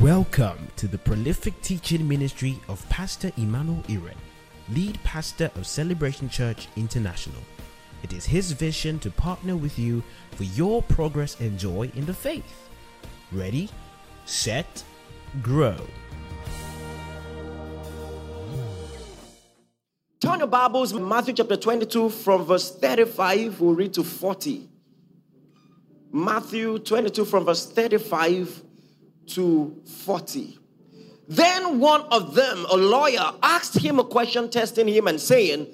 Welcome to the prolific teaching ministry of Pastor Emmanuel Iren, lead pastor of Celebration Church International. It is his vision to partner with you for your progress and joy in the faith. Ready, set, grow. Turn your Bibles, Matthew chapter 22, from verse 35, we'll read to 40. Matthew 22, from verse 35 to 40. Then one of them, a lawyer, asked him a question, testing him and saying,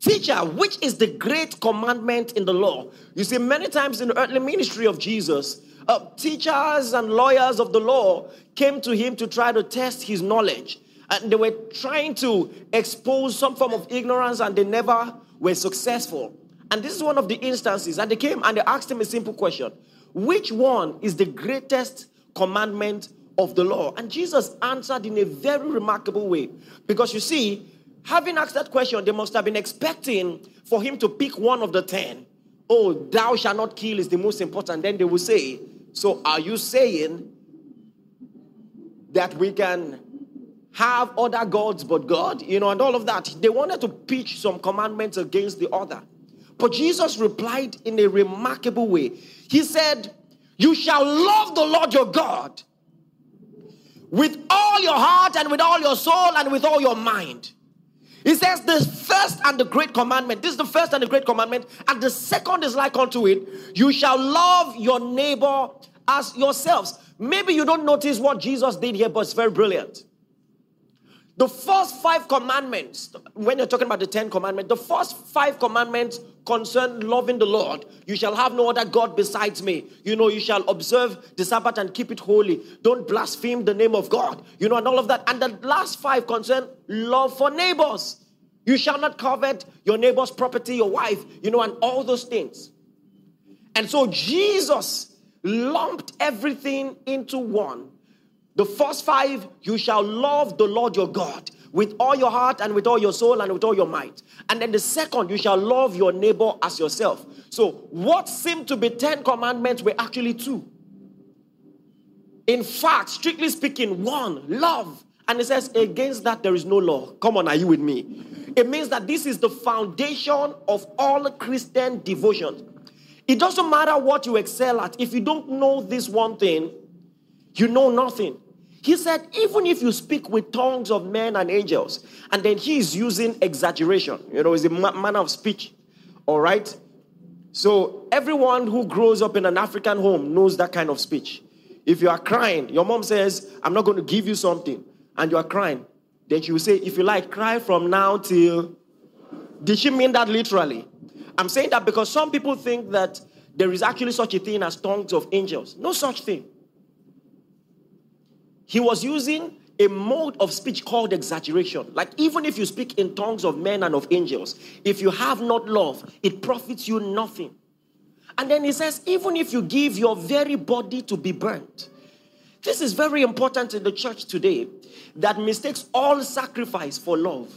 Teacher, which is the great commandment in the law? You see, many times in the earthly ministry of Jesus, uh, teachers and lawyers of the law came to him to try to test his knowledge. And they were trying to expose some form of ignorance, and they never were successful. And this is one of the instances. And they came and they asked him a simple question Which one is the greatest commandment of the law? And Jesus answered in a very remarkable way. Because you see, having asked that question, they must have been expecting for him to pick one of the ten. Oh, thou shalt not kill is the most important. Then they will say, So are you saying that we can have other gods but God? You know, and all of that. They wanted to pitch some commandments against the other. But Jesus replied in a remarkable way. He said, you shall love the Lord your God with all your heart and with all your soul and with all your mind. He says the first and the great commandment. This is the first and the great commandment. And the second is like unto it. You shall love your neighbor as yourselves. Maybe you don't notice what Jesus did here, but it's very brilliant. The first five commandments, when you're talking about the Ten Commandments, the first five commandments concern loving the Lord. You shall have no other God besides me. You know, you shall observe the Sabbath and keep it holy. Don't blaspheme the name of God. You know, and all of that. And the last five concern love for neighbors. You shall not covet your neighbor's property, your wife, you know, and all those things. And so Jesus lumped everything into one the first five, you shall love the Lord your God with all your heart and with all your soul and with all your might. And then the second, you shall love your neighbor as yourself. So, what seemed to be 10 commandments were actually two. In fact, strictly speaking, one, love. And it says, against that there is no law. Come on, are you with me? It means that this is the foundation of all Christian devotion. It doesn't matter what you excel at. If you don't know this one thing, you know nothing. He said, even if you speak with tongues of men and angels, and then he is using exaggeration, you know, it's a manner of speech. All right? So everyone who grows up in an African home knows that kind of speech. If you are crying, your mom says, I'm not going to give you something, and you are crying, then she will say, if you like, cry from now till. Did she mean that literally? I'm saying that because some people think that there is actually such a thing as tongues of angels. No such thing. He was using a mode of speech called exaggeration. Like, even if you speak in tongues of men and of angels, if you have not love, it profits you nothing. And then he says, even if you give your very body to be burnt, this is very important in the church today that mistakes all sacrifice for love.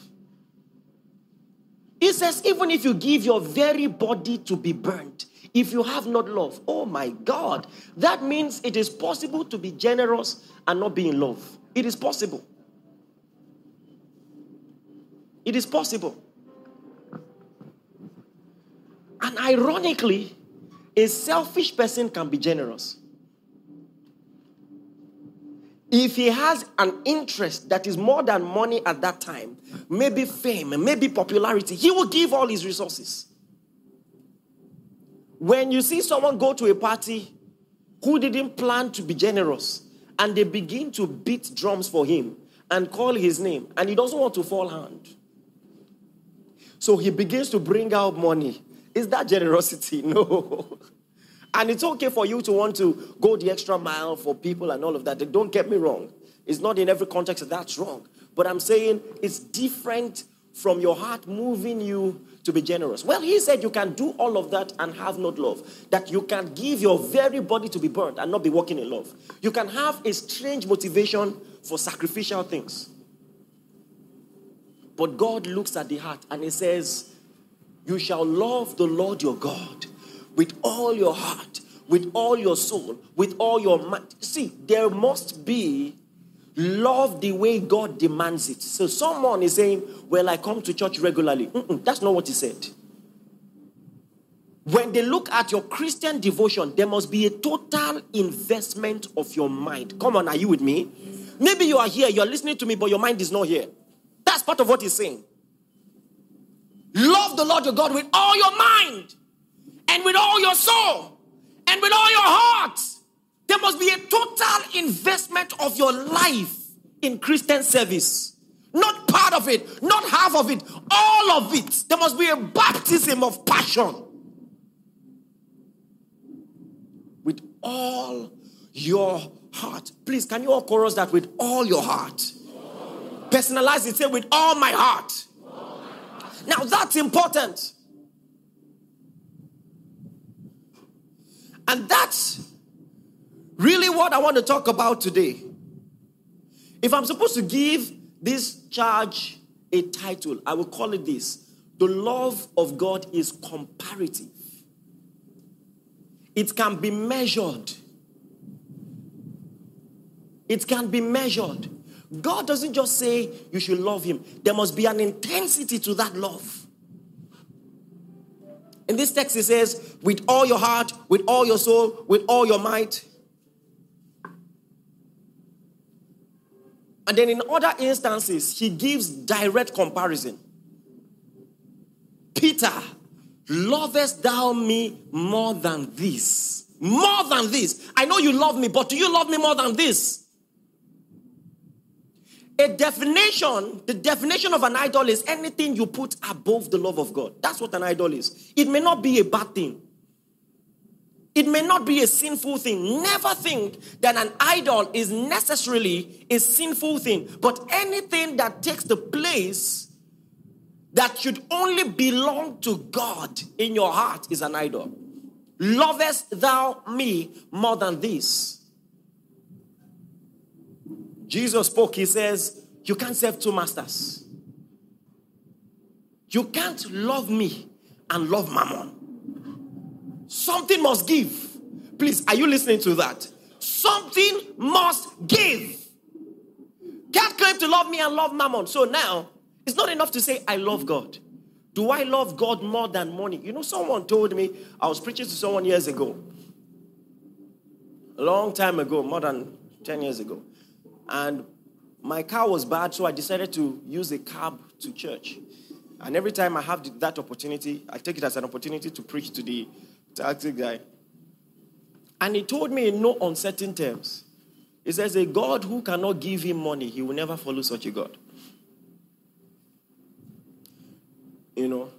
He says, even if you give your very body to be burnt, if you have not love, oh my God, that means it is possible to be generous and not be in love. It is possible. It is possible. And ironically, a selfish person can be generous. If he has an interest that is more than money at that time, maybe fame, maybe popularity, he will give all his resources. When you see someone go to a party who didn't plan to be generous and they begin to beat drums for him and call his name, and he doesn't want to fall hand. So he begins to bring out money. Is that generosity? No. and it's okay for you to want to go the extra mile for people and all of that. Don't get me wrong. It's not in every context that that's wrong. But I'm saying it's different from your heart moving you to be generous. Well, he said you can do all of that and have not love. That you can give your very body to be burnt and not be walking in love. You can have a strange motivation for sacrificial things. But God looks at the heart and he says, You shall love the Lord your God with all your heart, with all your soul, with all your mind. See, there must be Love the way God demands it. So someone is saying, Well, I come to church regularly. Mm-mm, that's not what he said. When they look at your Christian devotion, there must be a total investment of your mind. Come on, are you with me? Maybe you are here, you're listening to me, but your mind is not here. That's part of what he's saying. Love the Lord your God with all your mind and with all your soul and with all your heart. There must be a total investment of your life in Christian service. Not part of it, not half of it, all of it. There must be a baptism of passion. With all your heart. Please, can you all chorus that with all your heart? Personalize it, say with all my heart. Now that's important. And that's really what I want to talk about today. If I'm supposed to give this charge a title, I will call it this The love of God is comparative, it can be measured. It can be measured. God doesn't just say you should love Him, there must be an intensity to that love. In this text, it says, with all your heart, with all your soul, with all your might. And then in other instances, he gives direct comparison. Peter, lovest thou me more than this? More than this. I know you love me, but do you love me more than this? A definition, the definition of an idol is anything you put above the love of God. That's what an idol is. It may not be a bad thing. It may not be a sinful thing. Never think that an idol is necessarily a sinful thing. But anything that takes the place that should only belong to God in your heart is an idol. Lovest thou me more than this? Jesus spoke, he says, You can't serve two masters. You can't love me and love mammon. Something must give. Please, are you listening to that? Something must give. God claim to love me and love mammon. So now, it's not enough to say, I love God. Do I love God more than money? You know, someone told me, I was preaching to someone years ago, a long time ago, more than 10 years ago. And my car was bad, so I decided to use a cab to church. And every time I have that opportunity, I take it as an opportunity to preach to the taxi guy. And he told me in no uncertain terms, he says, A God who cannot give him money, he will never follow such a God. You know?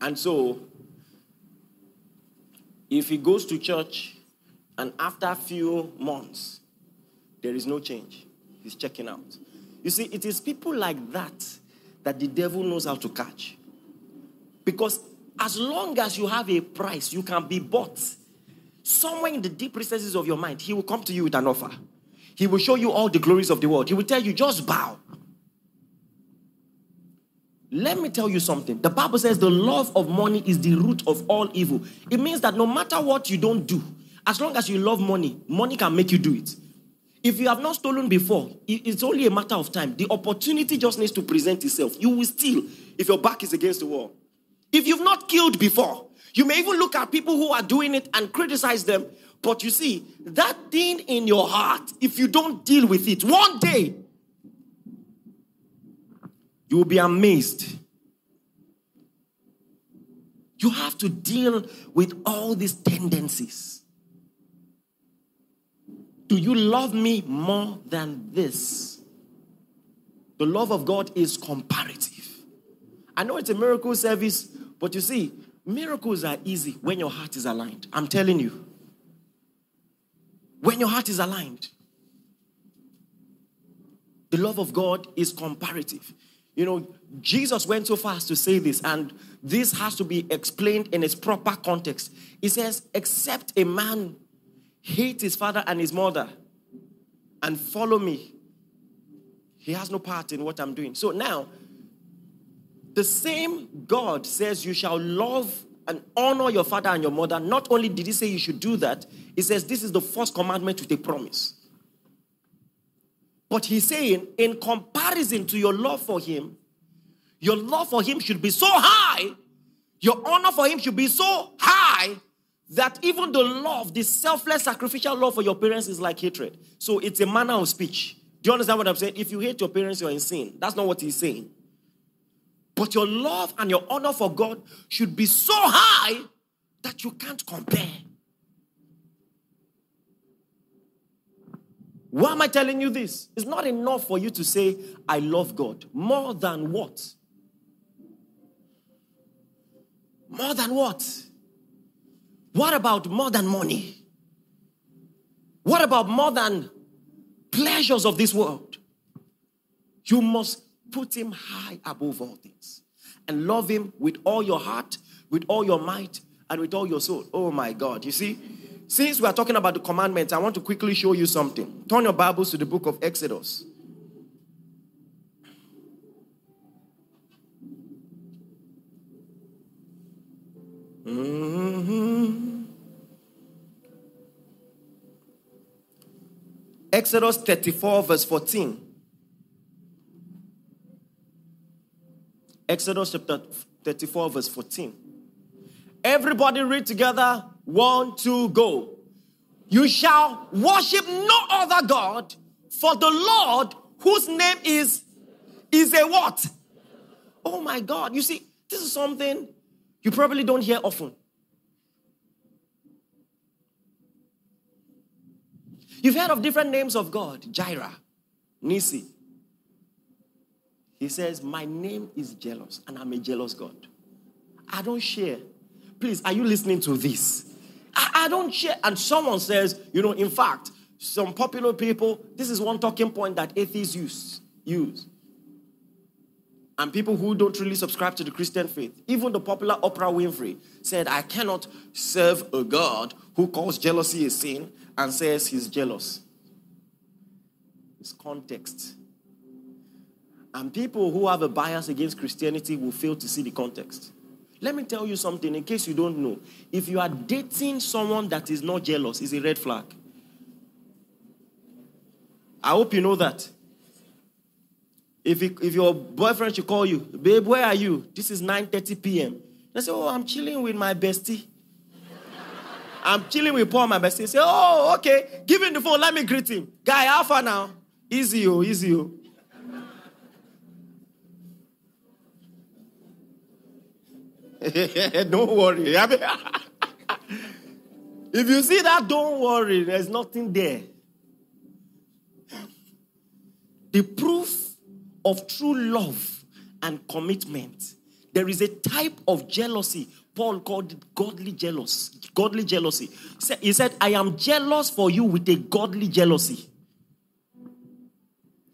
And so, if he goes to church and after a few months, there is no change. He's checking out. You see, it is people like that that the devil knows how to catch. Because as long as you have a price, you can be bought. Somewhere in the deep recesses of your mind, he will come to you with an offer. He will show you all the glories of the world. He will tell you, just bow. Let me tell you something. The Bible says the love of money is the root of all evil. It means that no matter what you don't do, as long as you love money, money can make you do it. If you have not stolen before, it's only a matter of time. The opportunity just needs to present itself. You will steal if your back is against the wall. If you've not killed before, you may even look at people who are doing it and criticize them. But you see, that thing in your heart, if you don't deal with it, one day you will be amazed. You have to deal with all these tendencies. Do you love me more than this? The love of God is comparative. I know it's a miracle service, but you see, miracles are easy when your heart is aligned. I'm telling you. When your heart is aligned, the love of God is comparative. You know, Jesus went so far as to say this, and this has to be explained in its proper context. He says, Except a man hate his father and his mother and follow me, he has no part in what I'm doing. So now, the same God says you shall love and honor your father and your mother. Not only did he say you should do that, he says this is the first commandment with a promise. But he's saying, in comparison to your love for him, your love for him should be so high, your honor for him should be so high that even the love, the selfless sacrificial love for your parents is like hatred. So it's a manner of speech. Do you understand what I'm saying? If you hate your parents, you're insane. That's not what he's saying. But your love and your honor for God should be so high that you can't compare. Why am I telling you this? It's not enough for you to say, I love God. More than what? More than what? What about more than money? What about more than pleasures of this world? You must put him high above all things and love him with all your heart, with all your might, and with all your soul. Oh my God. You see, since we are talking about the commandments, I want to quickly show you something. Turn your Bibles to the book of Exodus. Mm-hmm. Exodus 34, verse 14. Exodus chapter 34, verse 14. Everybody read together. One, two, go. You shall worship no other God, for the Lord, whose name is, is a what? Oh my God. You see, this is something you probably don't hear often. You've heard of different names of God Jireh, Nisi. He says, My name is jealous, and I'm a jealous God. I don't share. Please, are you listening to this? I, I don't share. And someone says, you know, in fact, some popular people, this is one talking point that atheists use. use and people who don't really subscribe to the Christian faith. Even the popular Oprah Winfrey said, I cannot serve a God who calls jealousy a sin and says he's jealous. It's context. And people who have a bias against Christianity will fail to see the context. Let me tell you something in case you don't know. If you are dating someone that is not jealous, it's a red flag. I hope you know that. If, if your boyfriend should call you, babe, where are you? This is 9:30 p.m. They say, oh, I'm chilling with my bestie. I'm chilling with Paul, my bestie. Say, oh, okay. Give him the phone. Let me greet him. Guy, how far now? Easy, oh, easy, oh. don't worry. if you see that, don't worry. There's nothing there. The proof of true love and commitment. There is a type of jealousy Paul called it godly jealous, godly jealousy. He said, I am jealous for you with a godly jealousy.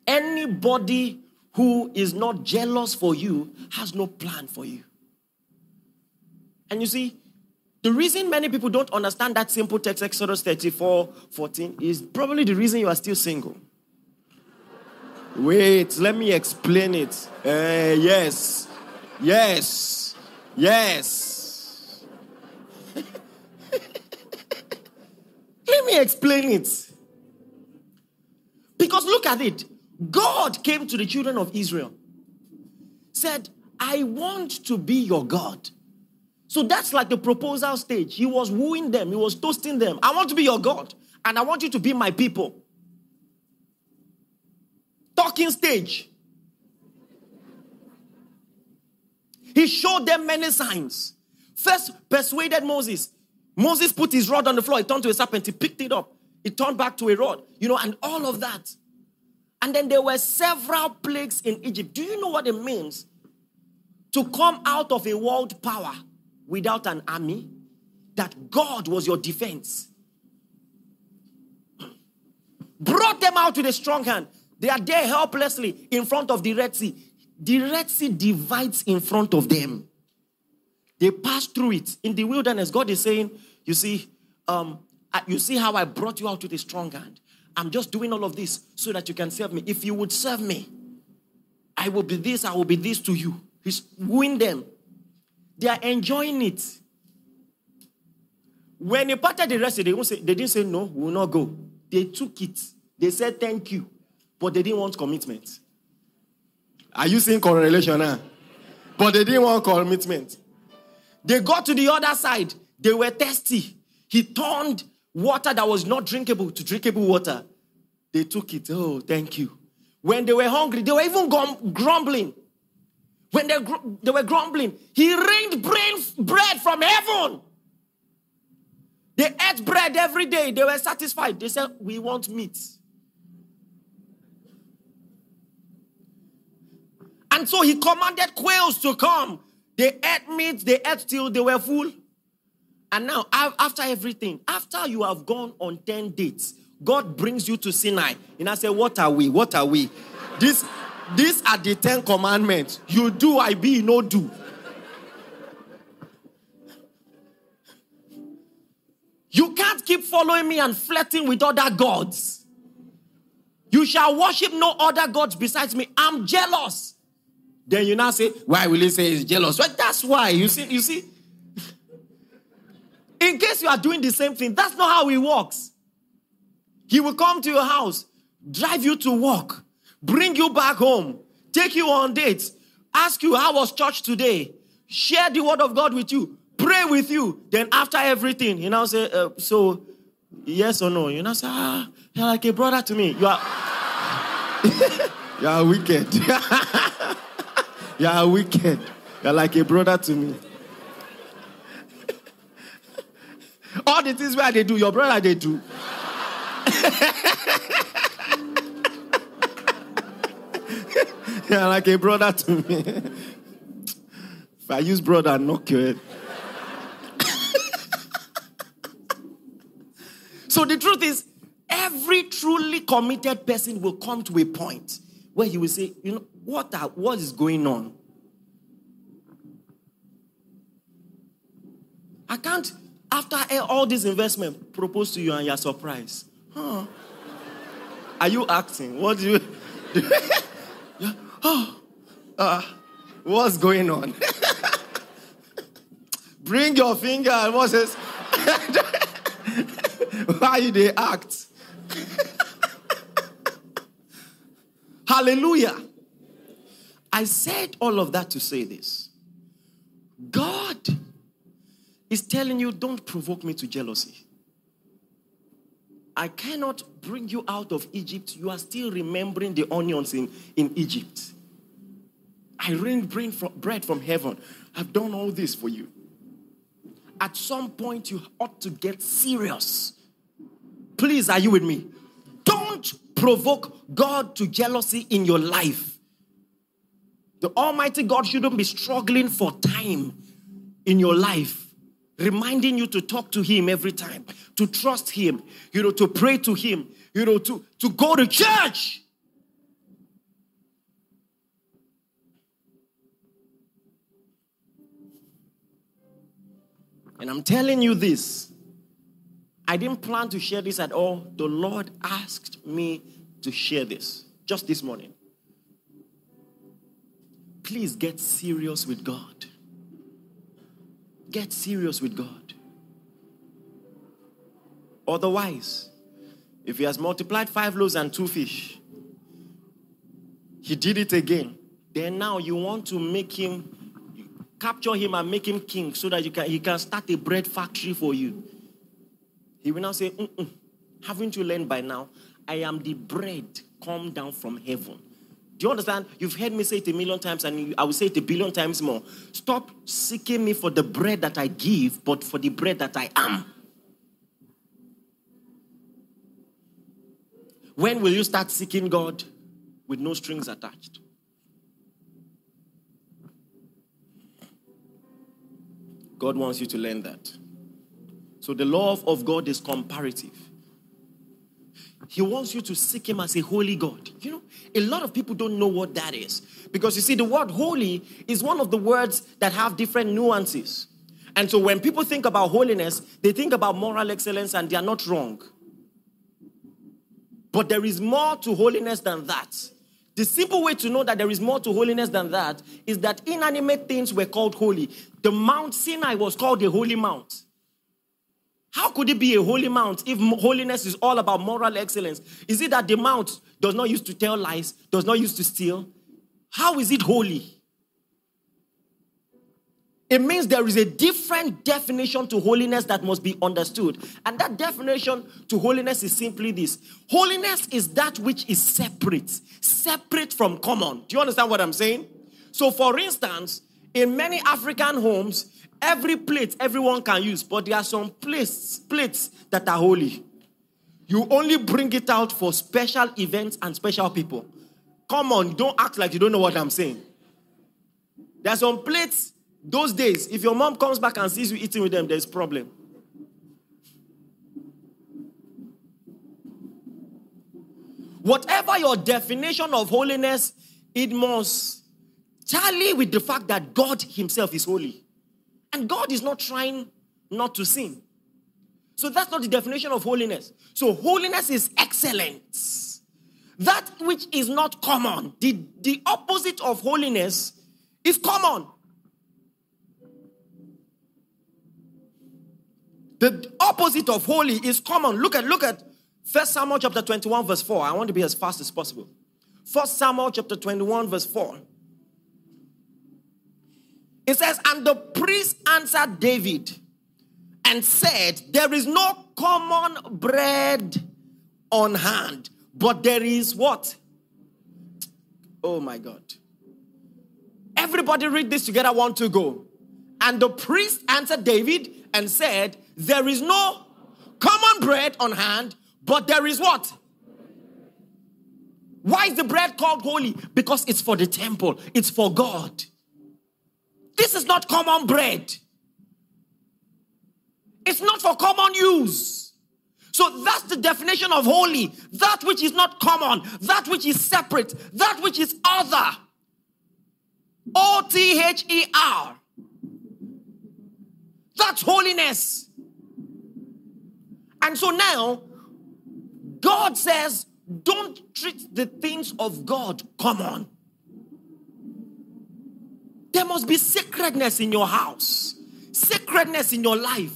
Anybody who is not jealous for you has no plan for you. And you see, the reason many people don't understand that simple text, Exodus 34 14, is probably the reason you are still single. Wait, let me explain it. Uh, yes, yes, yes. let me explain it. Because look at it. God came to the children of Israel, said, I want to be your God. So that's like the proposal stage. He was wooing them, he was toasting them. I want to be your God, and I want you to be my people talking stage. He showed them many signs. First, persuaded Moses. Moses put his rod on the floor, He turned to a serpent, he picked it up, He turned back to a rod, you know, and all of that. And then there were several plagues in Egypt. Do you know what it means to come out of a world power without an army? That God was your defense. Brought them out with a strong hand. They are there helplessly in front of the Red Sea. The Red Sea divides in front of them. They pass through it. In the wilderness, God is saying, You see, um, you see how I brought you out with a strong hand. I'm just doing all of this so that you can serve me. If you would serve me, I will be this, I will be this to you. He's wooing them. They are enjoying it. When he parted the rest, they, say, they didn't say, No, we will not go. They took it. They said, Thank you. but they didn't want commitment. Are you seeing correlation now? But they didn't want commitment. They got to the other side. They were thirsty. He turned water that was not drinkable to drinkable water. They took it. Oh, thank you. When they were hungry, they were even grumbling. When they, they were grumbling, he rained bread from heaven. They ate bread every day. They were satisfied. They said, We want meat. And so he commanded quails to come. They ate meat, they ate till they were full. And now, after everything, after you have gone on 10 dates, God brings you to Sinai. And I say, What are we? What are we? This, these are the 10 commandments. You do, I be, no do. You can't keep following me and flirting with other gods. You shall worship no other gods besides me. I'm jealous. Then you now say, why will he say he's jealous? Well, that's why. You see, you see. In case you are doing the same thing, that's not how he works. He will come to your house, drive you to work, bring you back home, take you on dates, ask you how was church today, share the word of God with you, pray with you. Then after everything, you now say, uh, so yes or no? You now say, ah, you're like a brother to me. You are, you are wicked. You are wicked. You're like a brother to me. All the things where they do, your brother they do. You're like a brother to me. if I use brother, I knock your head. so the truth is, every truly committed person will come to a point where he will say, you know, what, are, what is going on? I can't, after all this investment, propose to you and you're surprised. Huh? Are you acting? What do you yeah. Oh, uh, what's going on? Bring your finger and what says? Why they act? Hallelujah. I said all of that to say this. God is telling you, don't provoke me to jealousy. I cannot bring you out of Egypt. You are still remembering the onions in, in Egypt. I rained bread from heaven. I've done all this for you. At some point, you ought to get serious. Please, are you with me? Don't provoke God to jealousy in your life. The Almighty God shouldn't be struggling for time in your life, reminding you to talk to Him every time, to trust Him, you know, to pray to Him, you know, to, to go to church. And I'm telling you this. I didn't plan to share this at all. The Lord asked me to share this just this morning please get serious with God. Get serious with God. Otherwise, if he has multiplied five loaves and two fish, he did it again. Then now you want to make him capture him and make him king so that you can, he can start a bread factory for you. He will now say, Haven't you learned by now? I am the bread come down from heaven. Do you understand? You've heard me say it a million times, and I will say it a billion times more. Stop seeking me for the bread that I give, but for the bread that I am. When will you start seeking God with no strings attached? God wants you to learn that. So the love of God is comparative. He wants you to seek Him as a holy God. You know, a lot of people don't know what that is. Because you see, the word holy is one of the words that have different nuances. And so when people think about holiness, they think about moral excellence and they are not wrong. But there is more to holiness than that. The simple way to know that there is more to holiness than that is that inanimate things were called holy. The Mount Sinai was called the Holy Mount. How could it be a holy mount if holiness is all about moral excellence? Is it that the mount does not use to tell lies, does not use to steal? How is it holy? It means there is a different definition to holiness that must be understood. And that definition to holiness is simply this Holiness is that which is separate, separate from common. Do you understand what I'm saying? So, for instance, in many African homes, every plate everyone can use, but there are some plates, plates that are holy. You only bring it out for special events and special people. Come on, don't act like you don't know what I'm saying. There are some plates those days, if your mom comes back and sees you eating with them, there's problem. Whatever your definition of holiness, it must tally with the fact that God Himself is holy. And God is not trying not to sin. So that's not the definition of holiness. So holiness is excellence. That which is not common. The, the opposite of holiness is common. The opposite of holy is common. Look at look at First Samuel chapter 21 verse 4. I want to be as fast as possible. First Samuel chapter 21 verse 4. It says, And the priest answered David and said, There is no common bread on hand, but there is what? Oh my God. Everybody read this together. One, two, go. And the priest answered David and said, There is no common bread on hand, but there is what? Why is the bread called holy? Because it's for the temple, it's for God. This is not common bread, it's not for common use. So that's the definition of holy that which is not common, that which is separate, that which is other. O T H E R. That's holiness. And so now, God says, don't treat the things of God common. There must be sacredness in your house, sacredness in your life.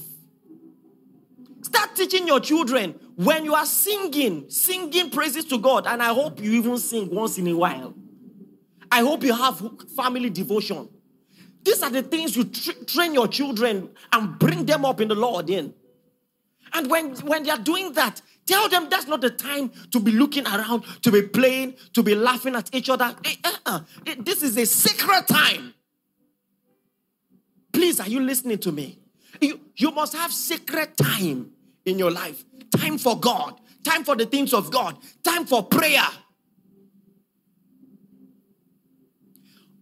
Start teaching your children when you are singing, singing praises to God. And I hope you even sing once in a while. I hope you have family devotion. These are the things you tra- train your children and bring them up in the Lord in. And when, when they are doing that, tell them that's not the time to be looking around, to be playing, to be laughing at each other. Uh-uh. This is a sacred time. Please, are you listening to me? You, you must have sacred time in your life time for God, time for the things of God, time for prayer.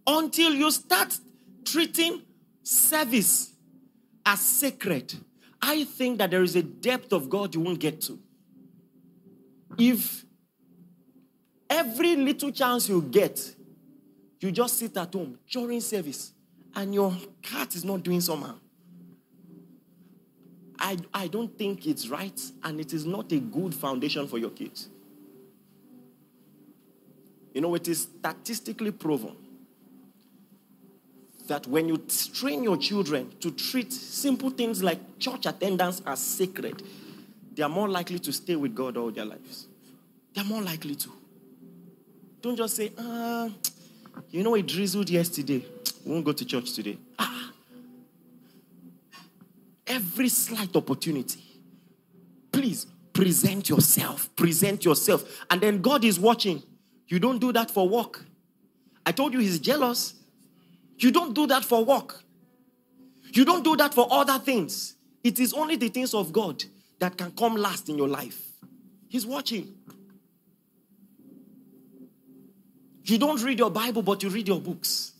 Until you start treating service as sacred, I think that there is a depth of God you won't get to. If every little chance you get, you just sit at home during service and your cat is not doing somehow. I, I don't think it's right and it is not a good foundation for your kids. You know, it is statistically proven that when you train your children to treat simple things like church attendance as sacred, they are more likely to stay with God all their lives. They're more likely to. Don't just say, ah, you know, it drizzled yesterday. We won't go to church today. Ah. Every slight opportunity, please present yourself. Present yourself. And then God is watching. You don't do that for work. I told you he's jealous. You don't do that for work. You don't do that for other things. It is only the things of God that can come last in your life. He's watching. You don't read your Bible, but you read your books.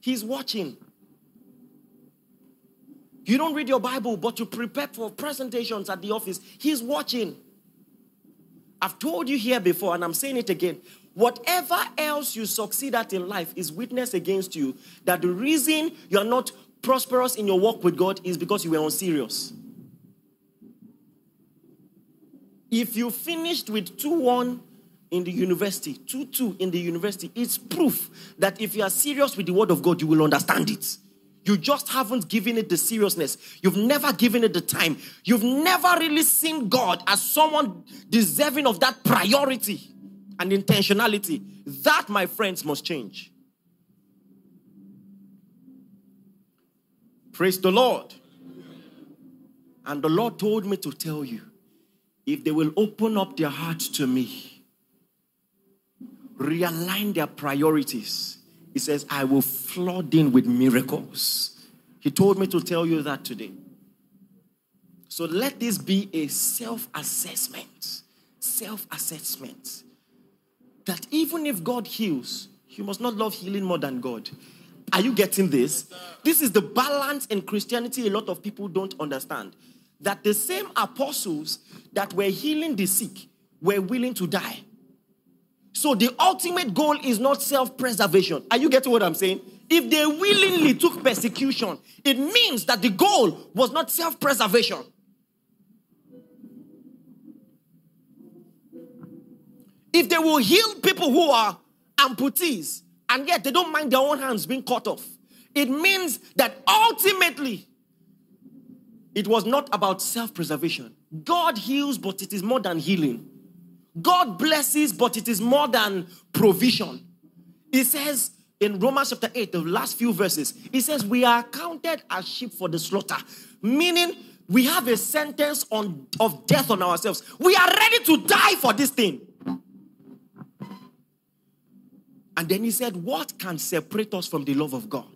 He's watching. You don't read your Bible, but you prepare for presentations at the office. He's watching. I've told you here before, and I'm saying it again. Whatever else you succeed at in life is witness against you that the reason you are not prosperous in your walk with God is because you were unserious. If you finished with 2 1 in the university, 2 2 in the university, it's proof that if you are serious with the word of God, you will understand it. You just haven't given it the seriousness. You've never given it the time. You've never really seen God as someone deserving of that priority and intentionality. That, my friends, must change. Praise the Lord. And the Lord told me to tell you if they will open up their hearts to me, realign their priorities, He says, I will flood in with miracles. He told me to tell you that today. So let this be a self assessment. Self assessment. That even if God heals, you must not love healing more than God. Are you getting this? This is the balance in Christianity a lot of people don't understand that the same apostles that were healing the sick were willing to die. So the ultimate goal is not self preservation. Are you getting what I'm saying? If they willingly took persecution, it means that the goal was not self preservation. If they will heal people who are amputees and yet they don't mind their own hands being cut off, it means that ultimately it was not about self preservation. God heals, but it is more than healing. God blesses, but it is more than provision. He says in Romans chapter 8, the last few verses, he says, We are counted as sheep for the slaughter, meaning we have a sentence on, of death on ourselves. We are ready to die for this thing. And then he said, What can separate us from the love of God?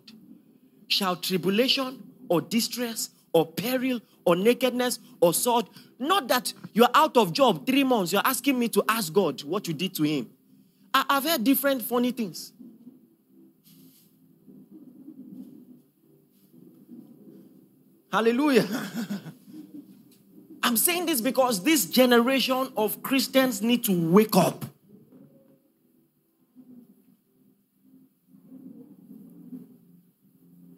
Shall tribulation or distress or peril or nakedness or sword. Not that you're out of job three months, you're asking me to ask God what you did to him. I, have heard different funny things. Hallelujah. I'm saying this because this generation of Christians need to wake up.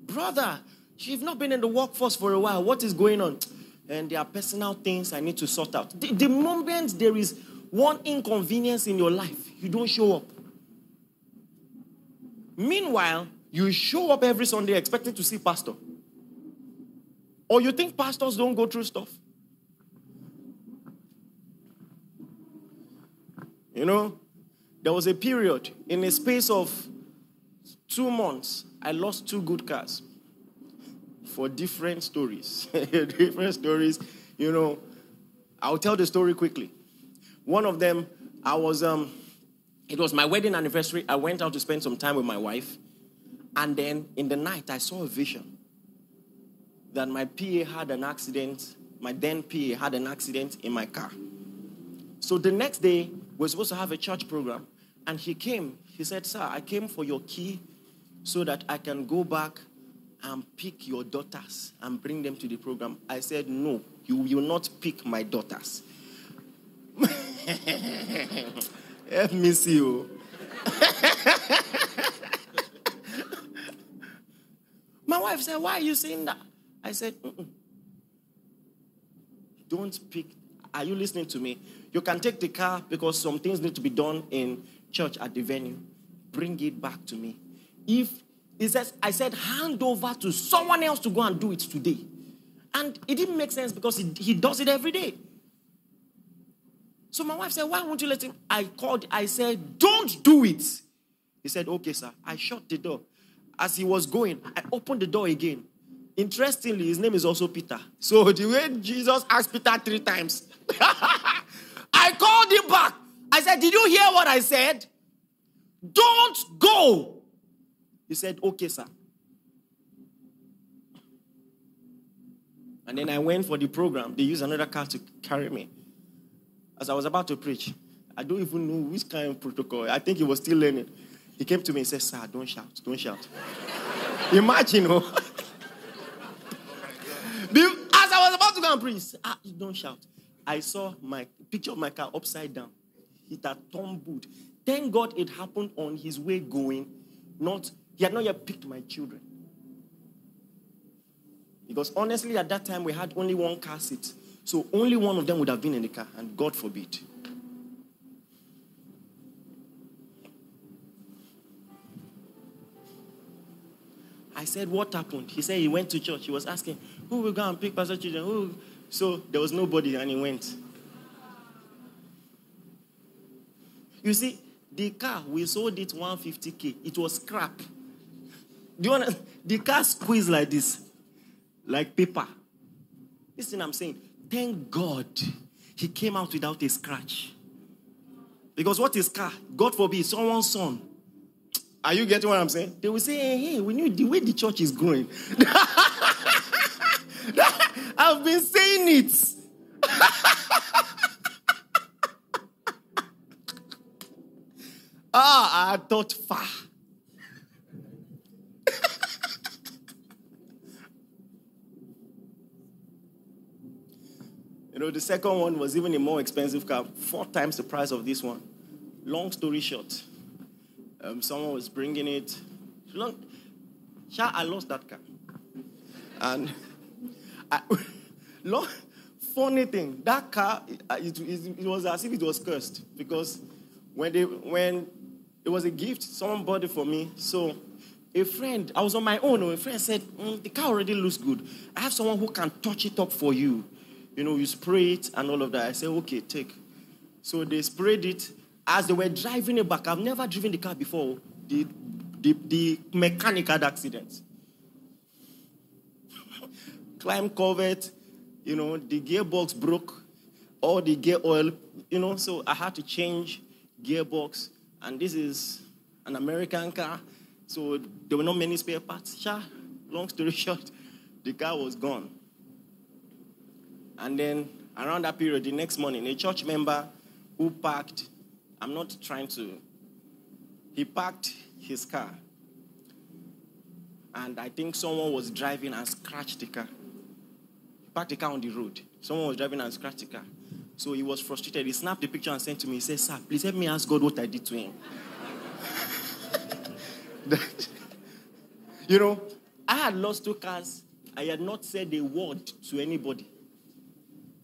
Brother, You've not been in the workforce for a while. What is going on? And there are personal things I need to sort out. The, the moment there is one inconvenience in your life, you don't show up. Meanwhile, you show up every Sunday expecting to see pastor. Or you think pastors don't go through stuff? You know, there was a period in a space of two months, I lost two good cars for different stories. different stories, you know. I'll tell the story quickly. One of them, I was, um, it was my wedding anniversary. I went out to spend some time with my wife. And then in the night, I saw a vision that my PA had an accident. My then PA had an accident in my car. So the next day, we're supposed to have a church program. And he came. He said, Sir, I came for your key so that I can go back and pick your daughters and bring them to the program. I said, No, you will not pick my daughters. Help me see you. my wife said, Why are you saying that? I said, Mm-mm. Don't pick. Are you listening to me? You can take the car because some things need to be done in church at the venue. Bring it back to me. If he says, I said, hand over to someone else to go and do it today. And it didn't make sense because he, he does it every day. So my wife said, Why won't you let him? I called, I said, Don't do it. He said, Okay, sir. I shut the door. As he was going, I opened the door again. Interestingly, his name is also Peter. So the way Jesus asked Peter three times, I called him back. I said, Did you hear what I said? Don't go. He said, Okay, sir. And then I went for the program. They used another car to carry me. As I was about to preach, I don't even know which kind of protocol. I think he was still learning. He came to me and said, Sir, don't shout, don't shout. Imagine, oh. As I was about to go and preach, ah, don't shout. I saw my picture of my car upside down. It had tumbled. Thank God it happened on his way going, not he had not yet picked my children. Because honestly, at that time, we had only one car seat. So only one of them would have been in the car, and God forbid. I said, What happened? He said he went to church. He was asking, Who will go and pick Pastor Children? Who? So there was nobody, and he went. You see, the car, we sold it 150k. It was scrap. Do you want The car squeezed like this, like paper. Listen, I'm saying, thank God he came out without a scratch. Because what is car? God forbid, someone's son. Are you getting what I'm saying? They will say, hey, hey we knew the way the church is growing. I've been saying it. ah, I thought far. You know, the second one was even a more expensive car, four times the price of this one. Long story short, um, someone was bringing it. Long, I lost that car. And I, long, funny thing, that car, it, it, it, was as if it was cursed because when, they, when it was a gift, someone bought it for me. So a friend, I was on my own, a friend said, mm, the car already looks good. I have someone who can touch it up for you. You know, you spray it and all of that. I said, okay, take. So they sprayed it. As they were driving it back, I've never driven the car before. The, the, the mechanic had accident. Climb covered, you know, the gearbox broke, all the gear oil, you know, so I had to change gearbox. And this is an American car, so there were not many spare parts. Sure, long story short, the car was gone. And then around that period, the next morning, a church member who parked I'm not trying to. He parked his car. And I think someone was driving and scratched the car. He parked the car on the road. Someone was driving and scratched the car. So he was frustrated. He snapped the picture and sent to me. He said, Sir, please help me ask God what I did to him. that, you know, I had lost two cars. I had not said a word to anybody.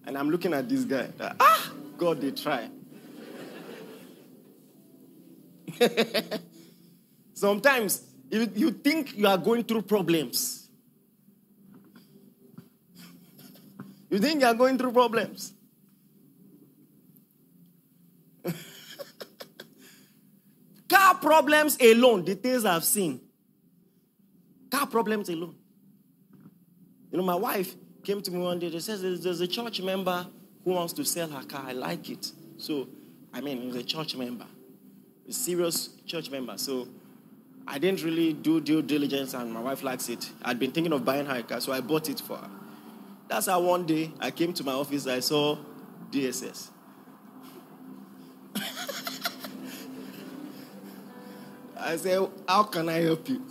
And I'm looking at this guy. Ah, God, they try. Sometimes you, you think you are going through problems. You think you are going through problems. Car problems alone, the things I've seen. Car problems alone. You know, my wife came to me one day. They says, There's a church member who wants to sell her car. I like it. So, I mean, he's a church member a serious church member. So I didn't really do due diligence, and my wife likes it. I'd been thinking of buying her car, so I bought it for her. That's how one day I came to my office, I saw DSS. I said, How can I help you?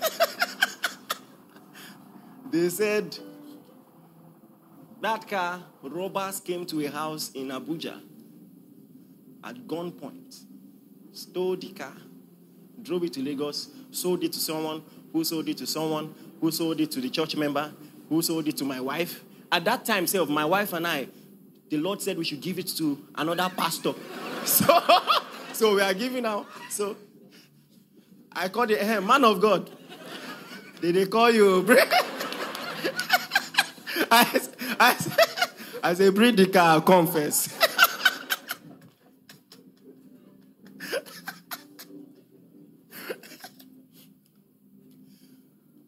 they said, That car, robbers came to a house in Abuja at gunpoint stole the car, drove it to Lagos, sold it to someone, who sold it to someone, who sold it to the church member, who sold it to my wife. At that time, self, my wife and I, the Lord said we should give it to another pastor. so, so we are giving out. So I called the hey, man of God. Did they call you? I, I, I say, bring the car, confess.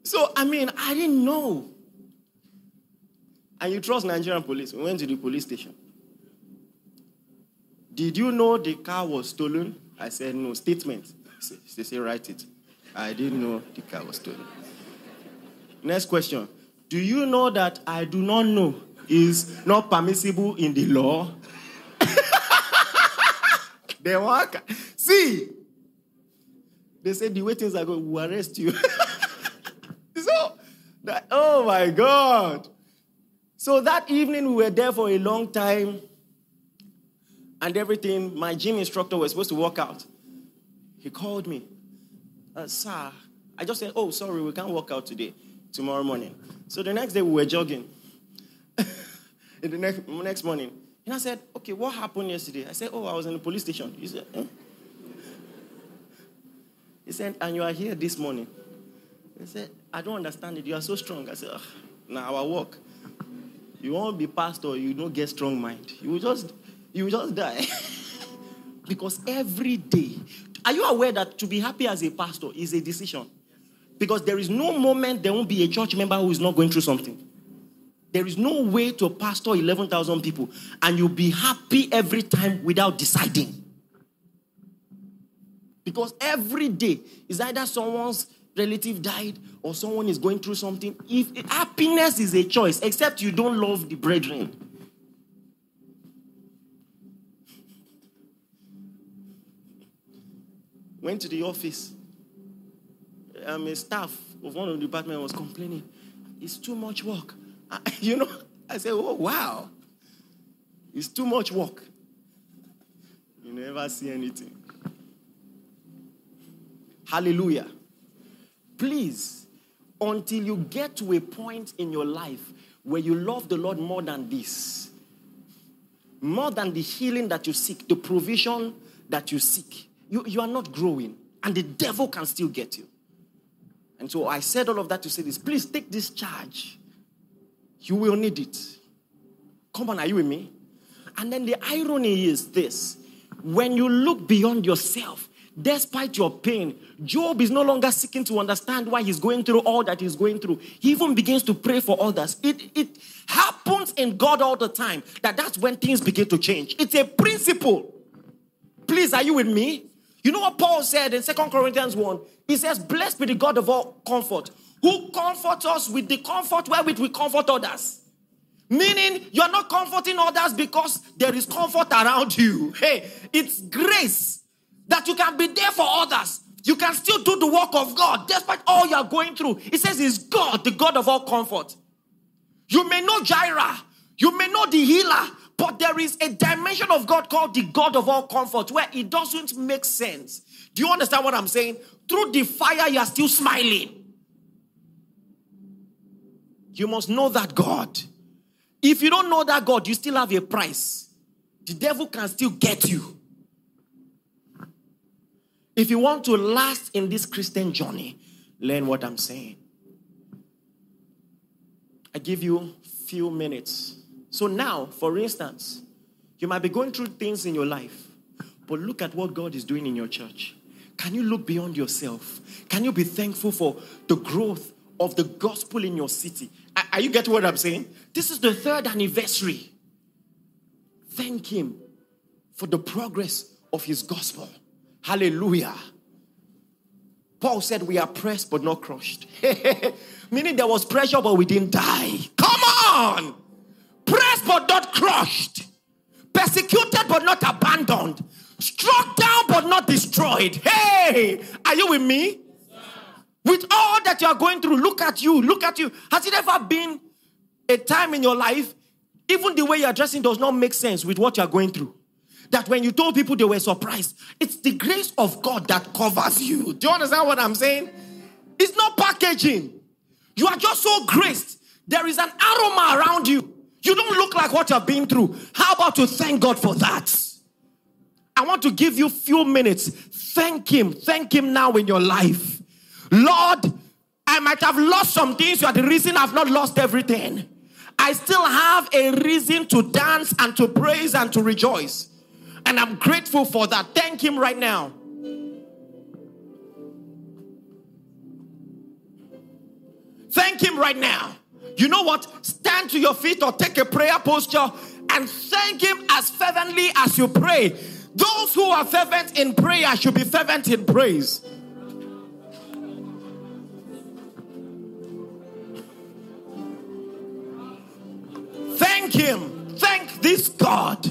So, I mean, I didn't know. And you trust Nigerian police. We went to the police station. Did you know the car was stolen? I said, no. Statement. They say, write it. I didn't know the car was stolen. Next question. Do you know that I do not know is not permissible in the law? they walk. See, they say the way things are going, we'll arrest you. That, oh my God. So that evening, we were there for a long time and everything. My gym instructor was supposed to walk out. He called me. Uh, Sir, I just said, Oh, sorry, we can't walk out today, tomorrow morning. So the next day, we were jogging. in the next, next morning. And I said, Okay, what happened yesterday? I said, Oh, I was in the police station. He said, eh? He said, And you are here this morning. They said, I don't understand it. You are so strong. I said, now our work. You won't be pastor, you don't get strong mind. You will just you will just die. because every day, are you aware that to be happy as a pastor is a decision? Because there is no moment there won't be a church member who is not going through something. There is no way to pastor 11,000 people and you'll be happy every time without deciding. Because every day is either someone's relative died or someone is going through something. If happiness is a choice, except you don't love the brethren. Went to the office. Um, a staff of one of the department was complaining. It's too much work. I, you know, I said, oh, wow. It's too much work. You never see anything. Hallelujah. Please, until you get to a point in your life where you love the Lord more than this, more than the healing that you seek, the provision that you seek, you, you are not growing, and the devil can still get you. And so I said all of that to say this. Please take this charge. You will need it. Come on, are you with me? And then the irony is this when you look beyond yourself, despite your pain, Job is no longer seeking to understand why he's going through all that he's going through. He even begins to pray for others. It, it happens in God all the time that that's when things begin to change. It's a principle. Please, are you with me? You know what Paul said in Second Corinthians 1? He says, Blessed be the God of all comfort, who comforts us with the comfort wherewith we comfort others. Meaning, you're not comforting others because there is comfort around you. Hey, it's grace that you can be there for others. You can still do the work of God despite all you're going through. It says, It's God, the God of all comfort. You may know Jireh, you may know the healer, but there is a dimension of God called the God of all comfort where it doesn't make sense. Do you understand what I'm saying? Through the fire, you are still smiling. You must know that God. If you don't know that God, you still have a price. The devil can still get you. If you want to last in this Christian journey, learn what I'm saying. I give you few minutes. So now, for instance, you might be going through things in your life, but look at what God is doing in your church. Can you look beyond yourself? Can you be thankful for the growth of the gospel in your city? Are you getting what I'm saying? This is the third anniversary. Thank Him for the progress of His gospel. Hallelujah. Paul said, We are pressed but not crushed. Meaning there was pressure, but we didn't die. Come on! Pressed but not crushed. Persecuted but not abandoned. Struck down but not destroyed. Hey! Are you with me? With all that you are going through, look at you, look at you. Has it ever been a time in your life, even the way you're dressing does not make sense with what you're going through? That when you told people they were surprised, it's the grace of God that covers you. Do you understand what I'm saying? It's not packaging. You are just so graced. There is an aroma around you. You don't look like what you've been through. How about to thank God for that? I want to give you a few minutes. Thank Him. Thank Him now in your life. Lord, I might have lost some things. You are the reason I've not lost everything. I still have a reason to dance and to praise and to rejoice. And I'm grateful for that. Thank Him right now. Thank Him right now. You know what? Stand to your feet or take a prayer posture and thank Him as fervently as you pray. Those who are fervent in prayer should be fervent in praise. Thank Him. Thank this God.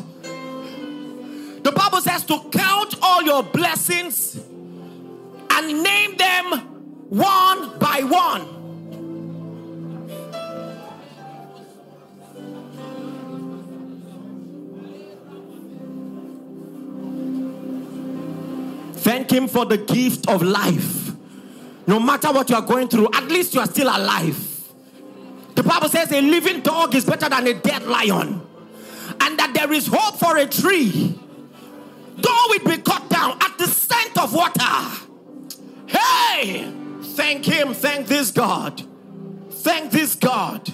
The Bible says to count all your blessings and name them one by one. Thank Him for the gift of life. No matter what you are going through, at least you are still alive. The Bible says a living dog is better than a dead lion, and that there is hope for a tree, though it be cut down at the scent of water. Hey, Thank Him. Thank this God. Thank this God.